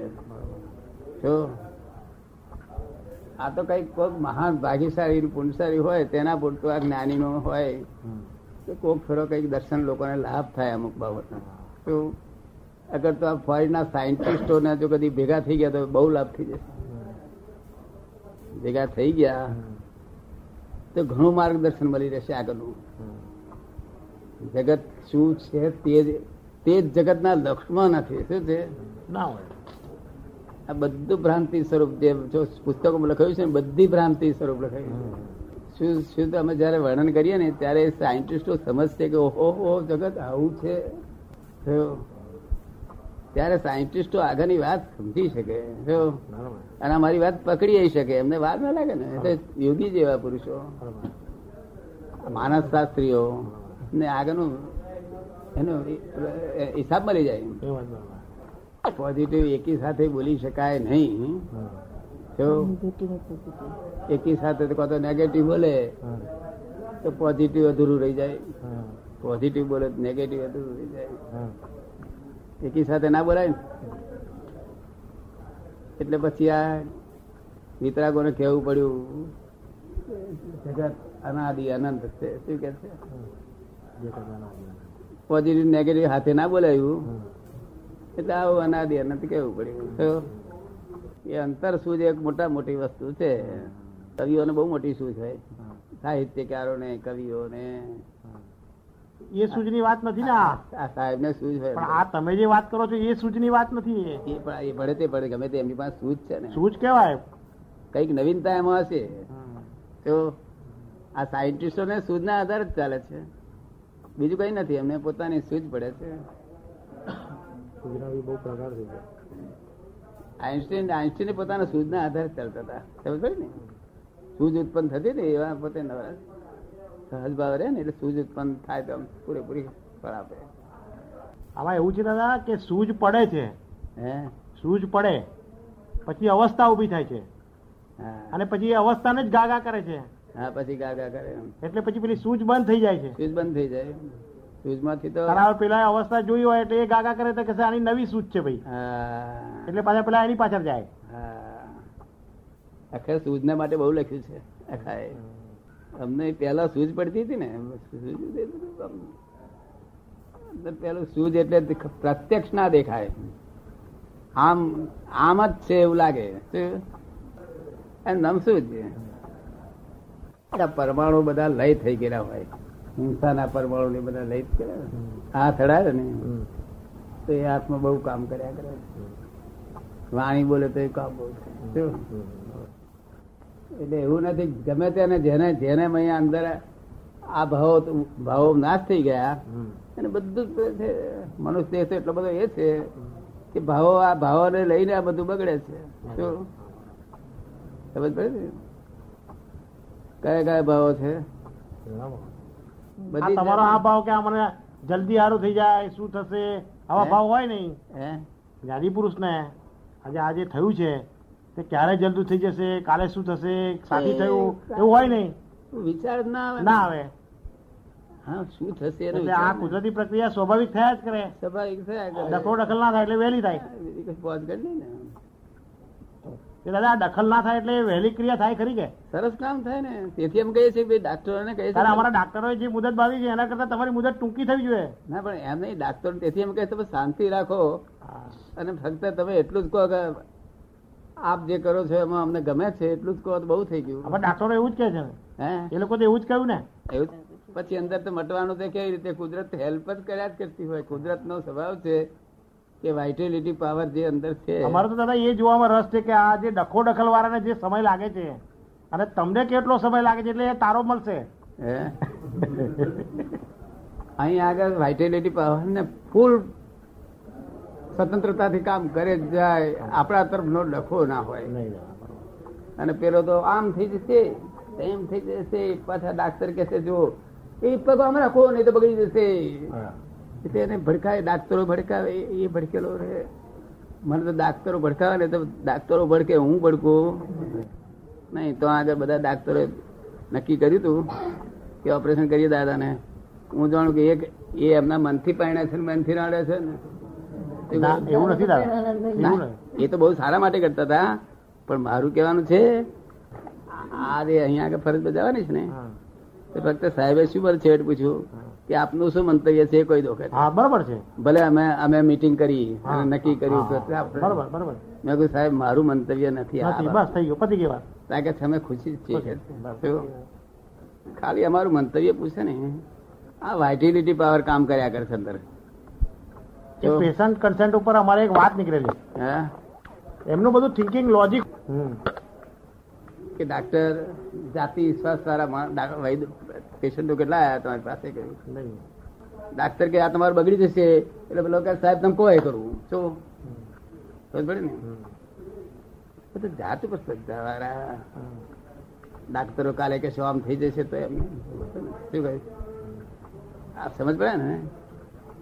આ તો કંઈક કોઈક મહાન ભાગ્યશાળી પુણ્યશાળી હોય, તેના પૂરતું આ જ્ઞાની નો હોય હમ. કે કોક ફેરો કંઈક દર્શન લોકોને લાભ થાય અમુક બાબત તો અગર તો આ ફોરેનના સાયન્ટિસ્ટોને જો કદી ભેગા થઈ ગયા તો બહુ લાભ થઈ જશે ભેગા થઈ ગયા, તો ઘણું માર્ગદર્શન મળી રહેશે આગળનું. જગત શું છે તે જ તે જ જગતના લક્ષમાં નથી. શું છે? ના હોય. આ બધું ભ્રાંતિ સ્વરૂપ જે જો પુસ્તકોમાં લખાયું છે ને બધી ભ્રાંતિ સ્વરૂપ લખાયું શું શું અમે જયારે વર્ણન કરીએ ને ત્યારે સાયન્ટિસ્ટો સમજશે કે ઓહો ઓહો, જગત આવું છે. ત્યારે સાયન્ટિસ્ટો આગળની વાત સમજી શકે. જો અને અમારી વાત પકડી શકે. એમને વાત ના લાગે ને. એટલે યોગી જેવા પુરુષો. માનસ શાસ્ત્રીઓ ને આગળનું એનો હિસાબ મળી જાય. પોઝિટિવ એકી સાથે બોલી શકાય નહીં. હમ. એકી સાથે કહો તો નેગેટિવ બોલે તો પોઝિટિવ અધૂરું રહી જાય. પોઝિટિવ બોલે નેગેટિવ અધૂરું રહી જાય. એકી સાથે ના બોલાય? ને એટલે પછી આ વિતરાગોને કહેવું પડ્યું. જગત અનાદિ અનંત છે. શું કે છે. પોઝિટિવ નેગેટિવ હાથે ના બોલાયું. એટલે આવું અનાદિ અનંત કેવું પડ્યું એ અંતર સૂઝ એક મોટા મોટી વસ્તુ છે. કવિઓને બહુ મોટી સૂઝ હોય હા. સાહિત્યકારોને કવિઓને. એ સૂઝની વાત નથી ને આ? ને સાહેબને સૂઝ પણ હોય આ તમે જે વાત કરો છો એ સૂઝની વાત નથી એ. એ પણ એ ભળે તે ભળે ગમે તે એમની પાસે સૂઝ છે ને. સૂઝ કહેવાય. કંઈક નવીનતા એમાં હશે. તો આ સાયન્ટિસ્ટોને સૂઝના આધારે જ ચાલે છે. બીજું કઈ નથી એમને પોતાની સૂઝ પડે છે. આઈન્સ્ટીન આઈન્સ્ટીન પોતાના સૂઝના આધારે ચાલતા હતા. સમજ ને? સૂઝ ઉત્પન્ન થતી ને એવા પોતે નવરા સહજ ભાવ રહે ને એટલે સૂઝ ઉત્પન્ન થાય તો પૂરેપૂરી ફળ આપે. આમાં એવું છે દાદા કે સૂઝ પડે છે. હે? સૂઝ પડે પછી અવસ્થા ઊભી થાય છે. અને પછી એ અવસ્થાને જ ગાગા કરે છે. હા પછી ગાગા કરે એટલે પછી પેલી સૂઝ બંધ થઈ જાય છે. સૂઝ બંધ થઈ જાય. સૂઝમાંથી તો પેલા અવસ્થા જોઈ હોય એટલે એ ગાગા કરે તો કે આની નવી સૂઝ છે ભાઈ. એટલે પાછા પેલા એની પાછળ જાય. આખા સૂઝના માટે બહુ લખ્યું છે. અમને પેલા સૂઝ પડતી હતી ને પેલું સૂઝ એટલે પ્રત્યક્ષ ના દેખાય. આમ આમ જ છે એવું લાગે. શું? એમ શું છે? પરમાણુ બધા લય થઈ ગયેલા હોય. હિંસાના પરમાણુ ને બધા લય ગયેલા હાથ અડાડે ને તો એ હાથમાં બહુ કામ કર્યા કરે. વાણી બોલે તો એ કામ બહુ એટલે એવું નથી ગમે તેને જેને જેને અહીંયા અંદર આ ભાવો ભાવો નાશ થઈ ગયા અને બધું મનુષ્ય દેહ એટલો બધો એ છે કે ભાવો આ ભાવોને લઈને આ બધું બગડે છે. સમજ પડે ને? કયા કયા ભાવો છે? બધી તમારો આ ભાવ કે મને જલ્દી સારું થઈ જાય શું થશે આવા ભાવ હોય નહીં. જ્ઞાની પુરુષ ને આજે આજે થયું છે તે ક્યારે જલ્દી થઈ જશે કાલે શું થશે સાથી થયું એવું હોય નહીં. વિચાર ના આવે. ના આવે. હા શું થશે આ કુદરતી પ્રક્રિયા સ્વાભાવિક થયા જ કરે. સ્વાભાવિક થયા. ડખો દખલ ના થાય એટલે વહેલી થાય. પહોંચ કરી ને. કે દાદા દખલ ના થાય એટલે વહેલી ક્રિયા થાય ખરી કે? સરસ કામ થાય ને. તેથી એમ કહીએ છીએ ભાઈ ડાક્ટરોને કહીએ છીએ અમારા ડાક્ટરો જે મુદત બાંધી છે એના કરતા તમારી મુદત ટૂંકી થવી જોઈએ. ના પણ એમ નહીં ડાક્ટર તેથી એમ કહે તમે શાંતિ રાખો. અને ફક્ત તમે એટલું જ કહો કે આપ જે કરો છો એમાં અમને ગમે છે એટલું જ કહો તો બહુ થઈ ગયું. આપણે ડાક્ટરો એવું જ કહે છે. હે? એ લોકો તો એવું જ કહ્યું ને. એવું પછી અંદર તો મટવાનું તો કેવી રીતે? કુદરત હેલ્પ જ કર્યા જ કરતી હોય. કુદરતનો સ્વભાવ છે. કે વાઇટેલિટી પાવર જે અંદર છે. અમારે તો દાદા એ જોવામાં રસ છે કે આ જે ડખો ડખલ વાળાને જે સમય લાગે છે અને તમને કેટલો સમય લાગે છે એટલે એ તારો મળશે. અહીં આગળ વાઇટેલિટી પાવર ને ફૂલ સ્વતંત્રતાથી કામ કરે જાય. આપણા તરફનો ડખો ના હોય. અને પેલો તો આમ થઈ જશે તેમ થઈ જશે પાછા ડાક્ટર કહે છે જો એ પગ આમ રાખો નહીં તો બગડી જશે. એટલે એને ભડકાય ડાક્ટરો ભડકાવે એ- ભડકેલો રહે. મને તો ડાક્ટરો ભડકાવે ને તો ડાક્ટરો ભડકે હું ભડકું. નહીં તો આગળ બધા ડાક્ટરો નક્કી કર્યું હતું કે ઓપરેશન કરીએ દાદાને. હું જાણું કે એક એ એમના મનથી પાણ્યા છે ને મનથી રાડે છે ને. એવું નથી એ તો બહુ સારા માટે કરતા હતા. પણ મારું કહેવાનું છે આ જે અહીંયા આગળ ફરજ બજાવવાની છે ને. તો ફક્ત સાહેબે શું પર છેવટ પૂછ્યું? કે આપનું શું મંતવ્ય છે કોઈ દો હા બરોબર છે. ભલે અમે અમે મીટિંગ કરી અને નક્કી કર્યું બરોબર બરોબર. મેં કહ્યું સાહેબ મારું મંતવ્ય નથી આ નથી વાત." બસ થઈ ગયું પતી ગઈ વાત. કારણ કે અમે ખુશી છીએ? ખાલી અમારું મંતવ્ય પૂછે ને આ વાઇટિલિટી પાવર કામ કર્યા કરે છે અંદર. પેશન્ટ કન્સેન્ટ ઉપર અમારે એક વાત નીકળેલી. હે? એમનું બધું થિંકિંગ લોજિક કે ડાક્ટર જાતિ વિશ્વાસ વૈદ પેશન્ટો કેટલા આવ્યા તમારી પાસે કહ્યું ડાક્ટર કે આ તમારું બગડી જશે. એટલે પેલો કે સાહેબ તમે કોઈ કરવું છો? પડે ને? તો જાત ઉપર શ્રદ્ધા વાળા. ડાક્ટરો કાલે કે શું આમ થઈ જશે તો એમ. શું કહે? આપ સમજ પડે ને?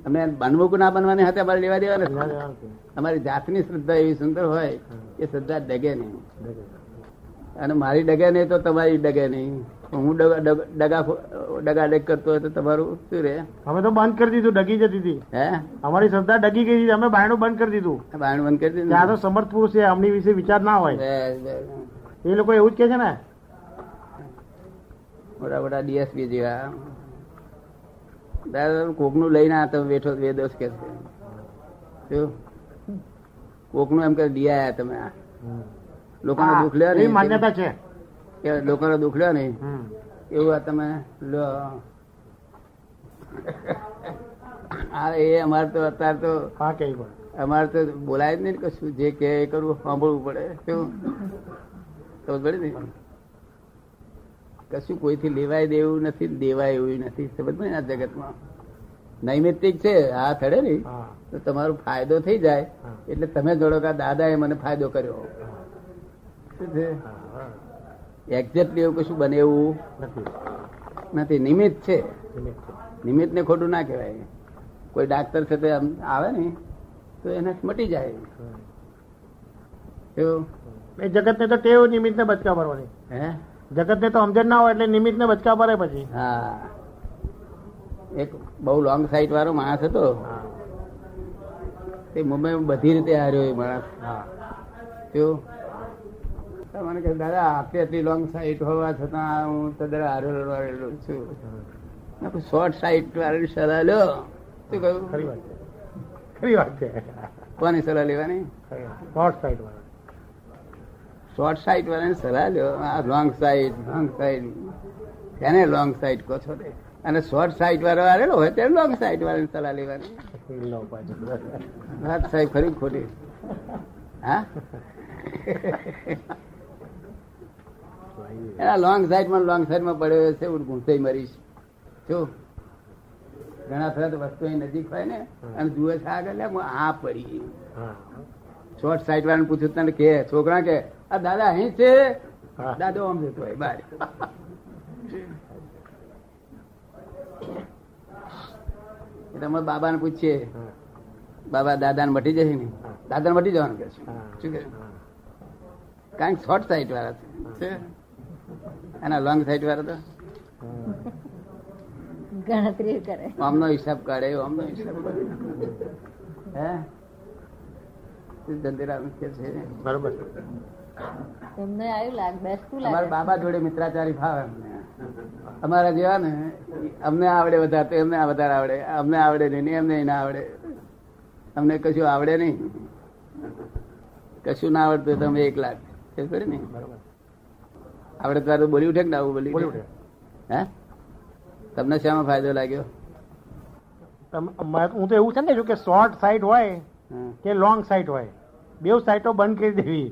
અમે બનવું કે ના બનવાની હાથે અમારે લેવા દેવા નથી અમારી જાતની શ્રદ્ધા એવી સુંદર હોય એ શ્રદ્ધા ડગે નહીં. અને મારી ડગે નહીં તો તમારી ડગે નહીં. હું ડગા ડગ- કરતો હતો તમારું શું રે અમે તો બંધ કરી દીધું ડગી જતી હતી. હે? અમારી શ્રદ્ધા ડગી ગઈ હતી અમે બાયણું બંધ કરી દીધું. બાયણું બંધ કરી દીધું? ત્યાં તો સમર્થ પુરુષ છે અમની વિશે વિચાર ના હોય. એ લોકો એવું જ કે છે ને? મોટા મોટા ડીએસપી જેવા. દાદા કોકનું લઈને આ તમે બેઠો વેદોસ કે છે. શું? કોકનું એમ કે દિયા તમે લોકો દુઃખ લે માન્યતા છે. કે લોકોનો દુઃખ લ્યો ને એવું આ તમે લો. આ એ અમારે તો અત્યારે તો હા કે અમારે તો બોલાય જ નહીં કશું. જે કે કરવું સાંભળવું પડે. શું? ખબર પડે ને કશું કોઈથી લેવાય દેવું નથી દેવાય એવું નથી. સમજ ને આ જગતમાં? નૈમિત્તિક છે આ થડે ને. તો તમારો ફાયદો થઈ જાય. એટલે તમે જોડો કે દાદાએ મને ફાયદો કર્યો. શું છે? એક્ઝેક્ટલી એવું કશું બને એવું નથી. નિમિત્ત છે. નિમિત્ત ને ખોટું ના કહેવાય. કોઈ ડાક્ટર છે તે આવે ને તો એને મટી જાય. એ જગત ને તો ટેવ નિમિત્ત ને બચકા ભરવાની. હે? જગત ને તો સમજણ ના હોય એટલે નિમિત્ત ને બચકા ભરે પછી. હા. એક બહુ લોંગ સાઈટ વાળો માણસ હતો. હા. તે મુંબઈ બધી રીતે હાર્યો એ માણસ. હા. કેવું મને કહે દાદા આપે એટલી લોંગ સાઈટ હોવા છતાં હું તો દાદા હારેલો છું. શોર્ટ સાઈટ વાળી સલાહ લ્યો શું ખરી કહ્યું વાત છે. ખરી વાત છે. કોની સલાહ લેવાની? શોર્ટ સાઈટ વાળા શોર્ટ સાઈટ વાળાની સલાહ લ્યો આ લોંગ સાઈટ લોંગ સાઈટ એને લોંગ સાઈટ કહો છો અને શોર્ટ સાઈટ વાળો હારેલો હોય ત્યારે લોંગ સાઈટ વાળાની સલાહ લેવાની. વાત સાહેબ ખરી ખોટી? હા? એના લોંગ સાઈડમાં લોંગ સાઈડમાં પડ્યો છે હું ઘૂંસાઈ મરીશ. જો ઘણા ફેર વસ્તુ એ નજીક હોય ને અને જુએ છે આગળ હું આ પડી શોર્ટ સાઈડ વાળાને પૂછ્યું તને કે છોકરા કે આ દાદા અહીં છે? દાદો આમ જતો હોય બાર. એટલે અમે બાબાને પૂછીએ. બાબા દાદાને મટી જશે ને દાદાને મટી જવાનું કે છે. શું કે. કારણ કે શોર્ટ સાઈડ વાળા છે? એના લોંગ સાઈડ વાળા તો? ગણતરી કરે. આમનો હિસાબ કાઢે આમનો હિસાબ હે? ધંધેરામ કે છે? બરોબર. એમને આવ્યું લાગ બેસતું અમારા બાબા જોડે મિત્રાચારી ફાવે અમને. અમારા જેવા ને અમને આવડે વધારે તો એમને વધારે આવડે. અમને આવડે નહીં ને એમને ના આવડે. અમને કશું આવડે નહીં. કશું ના આવડતું તમે એક લાખ. ને બરોબર. આવડે તારું બોલી ઉઠે કે ના બોલી ઉઠે. હે? તમને શામાં ફાયદો લાગ્યો? હું તો એવું છે ને કે શોર્ટ સાઈટ હોય કે લોંગ સાઈટ હોય. બે સાઈટો બંધ કરી દેવી.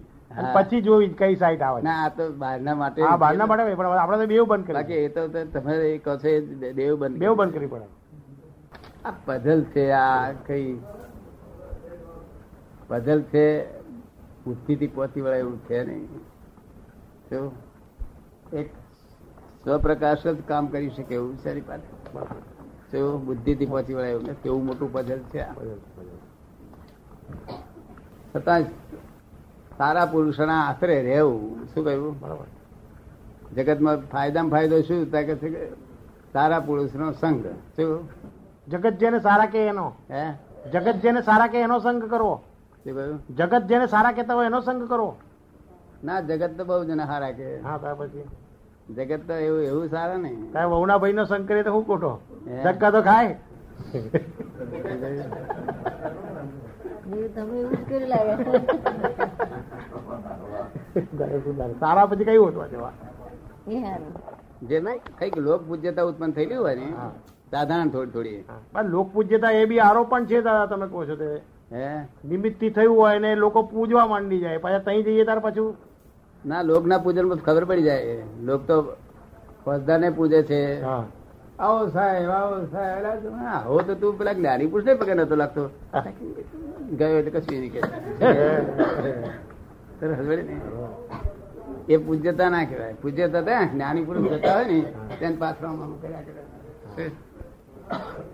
પછી જોવી કઈ સાઈટ આવે. ના આ તો બહારના માટે હા બહારના માટે પણ આપણે તો બેવ બંધ કરી બાકી એ તો તમે એ કહો છો દેવ બંધ બેવ બંધ કરવી પડે. આ પઝલ છે આ કઈ પઝલ છે બુદ્ધિથી પહોંચી વળે એવું છે નહીં. જો. એક સ્વપ્રકાશ જ કામ કરી શકે એવું વિચારી પાસે બુદ્ધિ બુદ્ધિથી પહોંચી વળે એવું કેવું મોટું પઝલ છે આ? છતાં સારા પુરુષના આશરે રહેવું. શું કહ્યું? બરાબર. જગતમાં ફાયદામાં ફાયદો શું? કે છે કે સારા પુરુષનો સંગ. શું? જગત જેને સારા કે એનો. હે? જગત જેને સારા કે એનો સંગ કરવો શું કહ્યું? જગત જેને સારા કહેતા હોય એનો સંગ કરવો ના જગત તો બહુ જણા હારા કે. હા તા પછી. જગત તો એવું એવું સારા ને. કાંઈ વહુના ભાઈ નો શંકર તો હું ખોટો. ધક્કા તો ખાય. સારા પછી કઈ ઓટવા જવા જે નહીં કંઈક લોક પૂજ્યતા ઉત્પન્ન થયેલી હોય ને સાધારણ થોડી થોડી. પણ લોક પૂજ્યતા એ બી આરોપણ છે દાદા તમે કહો છો તે. હે? નિમિત્તથી થયું હોય ને લોકો પૂજવા માંડી જાય. પાછા તઈ જઈએ ત્યાર પાછું ના લોક ના પૂજનમાં ખબર પડી જાય. લોક તો ને પૂજે છે. આવો સાહેબ આવો સાહેબ. આવો તો તું પેલા જ્ઞાની પૂછ પગે નતો લાગતો. ગયો એટલે કશું નહીં કે એ પૂજ્યતા ના કહેવાય. પૂજ્યતા તો જ્ઞાની પુરુષ જતા હોય ને તેને પાછળ કર્યા કરે.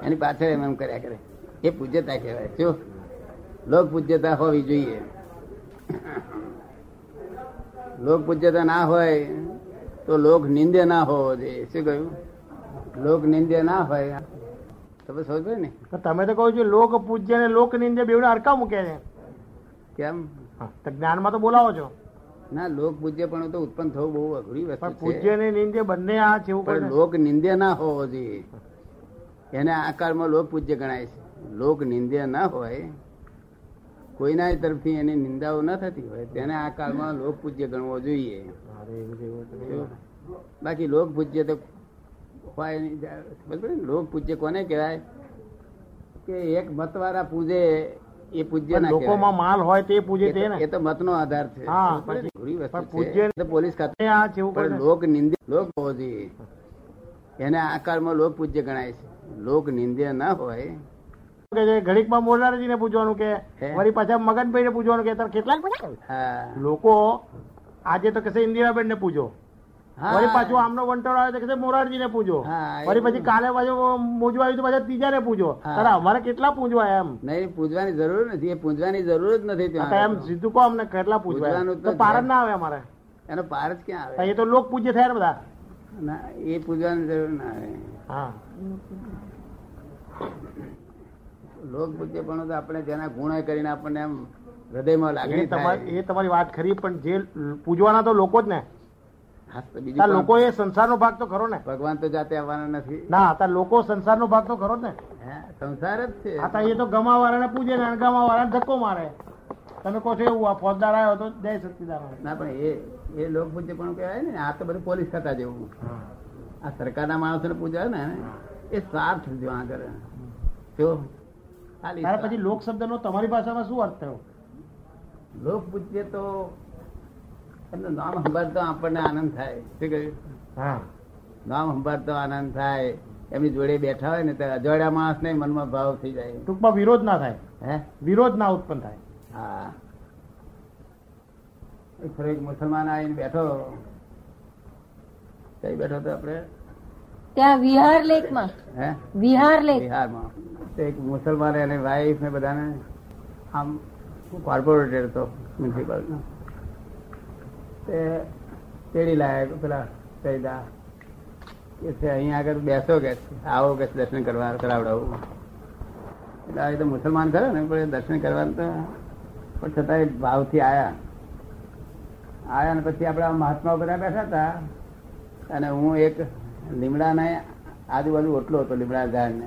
એની પાછળ એમ એમ કર્યા કરે. એ પૂજ્યતા કહેવાય. જો લોક પૂજ્યતા હોવી જોઈએ. લોક પૂજ્યતા ના હોય તો લોક નિંદ્ય ના હોવો જોઈએ. શું કહ્યું? લોક નિંદ્ય ના હોય. તમે સમજો ને? તમે તો કહો છો લોક પૂજ્ય ને લોક નિંદ્ય બેવડે અડકા મૂકે છે. કેમ? જ્ઞાનમાં તો બોલાવો છો. ના લોક પૂજ્ય પણ તો ઉત્પન્ન થવું બહુ અઘરી વસ્તુ છે. પૂજ્ય ને નિંદ્ય બંને આ છે પણ લોક નિંદ્ય ના હોવો જોઈએ. એને આ કાળમાં લોક પૂજ્ય ગણાય છે. લોક નિંદ્ય ના હોય કોઈના તરફથી એની નિંદાઓ ન થતી હોય તેને આ કાળમાં લોક પૂજ્ય ગણવો જોઈએ? બાકી લોક પૂજ્ય તો? લોક પૂજ્ય કોને કહેવાય? કે એક મતવાળા પૂજે એ પૂજ્ય ના લોકોમાં માલ હોય તે પૂજે તે એ તો મતનો આધાર છે. પોલીસ ખાતે લોક નિંદ્ય લોક હોવો જોઈએ. એને આ કાળમાં લોક પૂજ્ય ગણાય છે. લોક નિંદ્ય ના હોય કે ઘડીકમાં મોરનારજીને પૂછવાનું કે વળી પાછા મગનભાઈ ને પૂછવાનું કે તાર કેટલાક લોકો આજે તો કહેશે ઇન્દિરાબેન ને પૂછો વળી પાછું આમનો વંટોળ આવે તો કહેશે મોરારજી ને પૂછો વળી પછી કાલે પાછું મૂંઝવા આવ્યું તો પાછા ત્રીજા ને પૂછો તારે અમારે કેટલા પૂજવા એમ? નહીં પૂજવાની જરૂર નથી. એ પૂજવાની જરૂર જ નથી એમ સીધું કહો અમને કેટલા તો પાર જ ના આવે અમારે. એનો પાર જ ક્યાં આવે? એ તો લોક પૂજ્ય થયા બધા. ના એ પૂજવાની જરૂર ના આવે. હા. લોક પૂજ્ય પણ તો આપણે જેના ગુણ કરીને આપણને એમ હૃદયમાં લાગણી તમારી એ તમારી વાત ખરી પણ જે પૂજવાના તો લોકો જ ને. લોકો એ સંસારનો ભાગ તો ખરો ને. ભગવાન તો જાતે આવવાના નથી. ના હતા લોકો સંસારનો ભાગ તો ખરો ને. સંસાર જ છે. હતા એ તો ગમા વાળાને પૂજે ને અણગમા વાળાને ધક્કો મારે. તમે કહો છો એવું આ ફોજદાર આવ્યો તો જય સચિદાનંદ. ના પણ એ એ લોક પૂજ્ય પણ કહેવાય ને આ તો બધું પોલીસ થતા જેવું. આ સરકારના માણસોને પૂજાય ને એ સ્વાર્થ જો આગળ. જો તારે પછી લોક શબ્દનો તમારી ભાષામાં શું અર્થ થયો? લોક પૂછીએ તો એનું નામ સંભાળતો આપણને આનંદ થાય. શું કહ્યું? હા. નામ સંભાળતો આનંદ થાય. એમની જોડે બેઠા હોય ને તો અજવાળ્યા માણસ ને મનમાં ભાવ થઈ જાય. ટૂંકમાં વિરોધ ના થાય. હે? વિરોધ ના ઉત્પન્ન થાય. હા. એક ફરો એક મુસલમાન આવીને બેઠો. કઈ બેઠો તો આપણે? ત્યાં વિહાર લેકમાં. હે? વિહાર લેક. બિહારમાં તો એક મુસલમાન અને વાઈફ ને બધાને આમ કોર્પોરેટર હતો મ્યુનિસિપલ તે તેડી લાયા પેલા સૈદા કે છે અહીંયા આગળ બેસો કે આવો કે દર્શન કરવા, કરાવડાવું. એટલે આ તો મુસલમાન ખરા ને, પણ દર્શન કરવાનું તો, પણ છતાંય ભાવથી આયા. આયા ને પછી આપણા મહાત્મા બધા બેઠા હતા, અને હું એક લીમડાને આજુબાજુ ઓટલો હતો, લીમડા ઝાડને.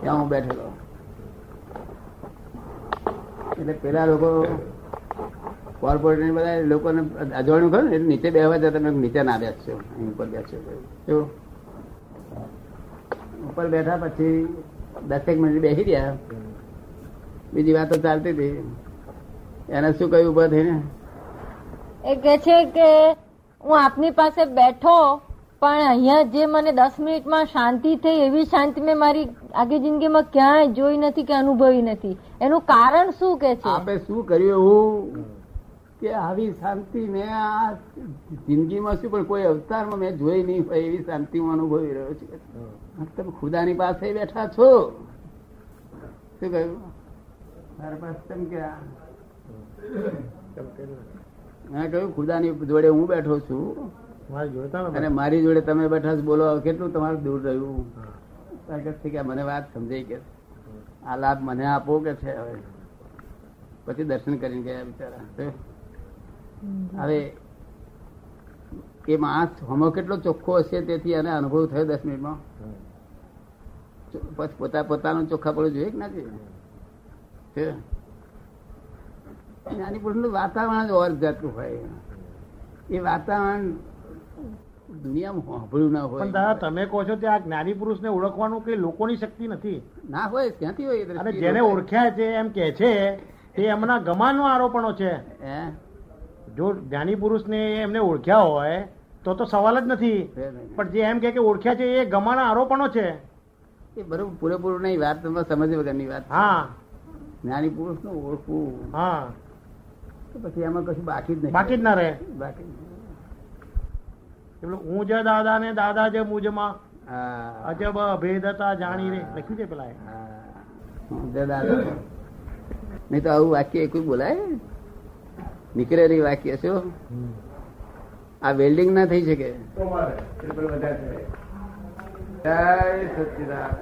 ત્યાં હું બેઠેલો એટલે પેલા લોકો કોર્પોરેટ બધા લોકોને અજવાણું ખરું એટલે નીચે બેહવા જતા તમે નીચે ના બેસશો, અહીં ઉપર બેસશો શું ઉપર બેઠા પછી દસેક મિનિટ બેસી ગયા બીજી વાતો ચાલતી હતી. એને શું કહ્યું, ઊભા થઈને? એ કે છે કે હું આપની પાસે બેઠો પણ અહીંયા જે મને દસ મિનિટમાં શાંતિ થઈ એવી શાંતિ મેં મારી આગી જિંદગીમાં ક્યાંય જોઈ નથી કે અનુભવી નથી. એનું કારણ શું કે છે? આપણે શું કર્યું એવું કે આવી શાંતિ મેં આ જિંદગીમાં શું, પણ કોઈ અવતારમાં મેં જોઈ નહીં હોય એવી શાંતિ હું અનુભવી રહ્યો છું. તમે ખુદાની પાસે બેઠા છો. શું કહ્યું? મેં કહ્યું, ખુદાની જોડે હું બેઠો છું. અને મારી જોડે તમે બેઠા બોલો કેટલું તમારું દૂર રહ્યું? કે મને વાત સમજાઈ કે આ લાભ મને આપો કે છે હવે? પછી દર્શન કરીને ગયા બિચારા. હવે એ માણસ હમો કેટલો ચોખ્ખો હશે તેથી એને અનુભવ થયો દસ મિનિટમાં? પછી પોતા પોતાનો ચોખ્ખા પડવું જોઈએ કે ના જોઈએ? છે? જ્ઞાની પુરુષનું વાતાવરણ જ ઓર જાતનું હોય. એ વાતાવરણ દુનિયામાં સાંભળ્યું ના પણ હોય દાદા તમે કહો છો ત્યાં જ્ઞાની પુરુષને ઓળખવાનું કે લોકોની શક્તિ નથી? ના હોય ક્યાંથી હોય અને જેને ઓળખ્યા છે એમ કે છે તે એમના ગમાનો આરોપણો છે? જો જ્ઞાની પુરુષને એમને ઓળખ્યા હોય તો તો સવાલ જ નથી. પણ જે એમ કે કે ઓળખ્યા છે એ ગમાના આરોપણો છે. એ બરોબર પૂરેપૂરું નહીં વાત તમે સમજ વગરની વાત. હા. જ્ઞાની પુરુષનું ઓળખવું. હા. તો પછી એમાં કશું બાકી જ નહીં. બાકી જ ના રહે. બાકી. એટલે હું જે દાદા ને દાદા જે મુજમાં હા. અજબ ભેદતા જાણી રે લખ્યું છે પેલા. નહીં તો આવું વાક્ય કોઈ બોલાય? નીકળેલી વાક્ય શું આ વેલ્ડિંગ ના થઈ શકે? જય સચિદાન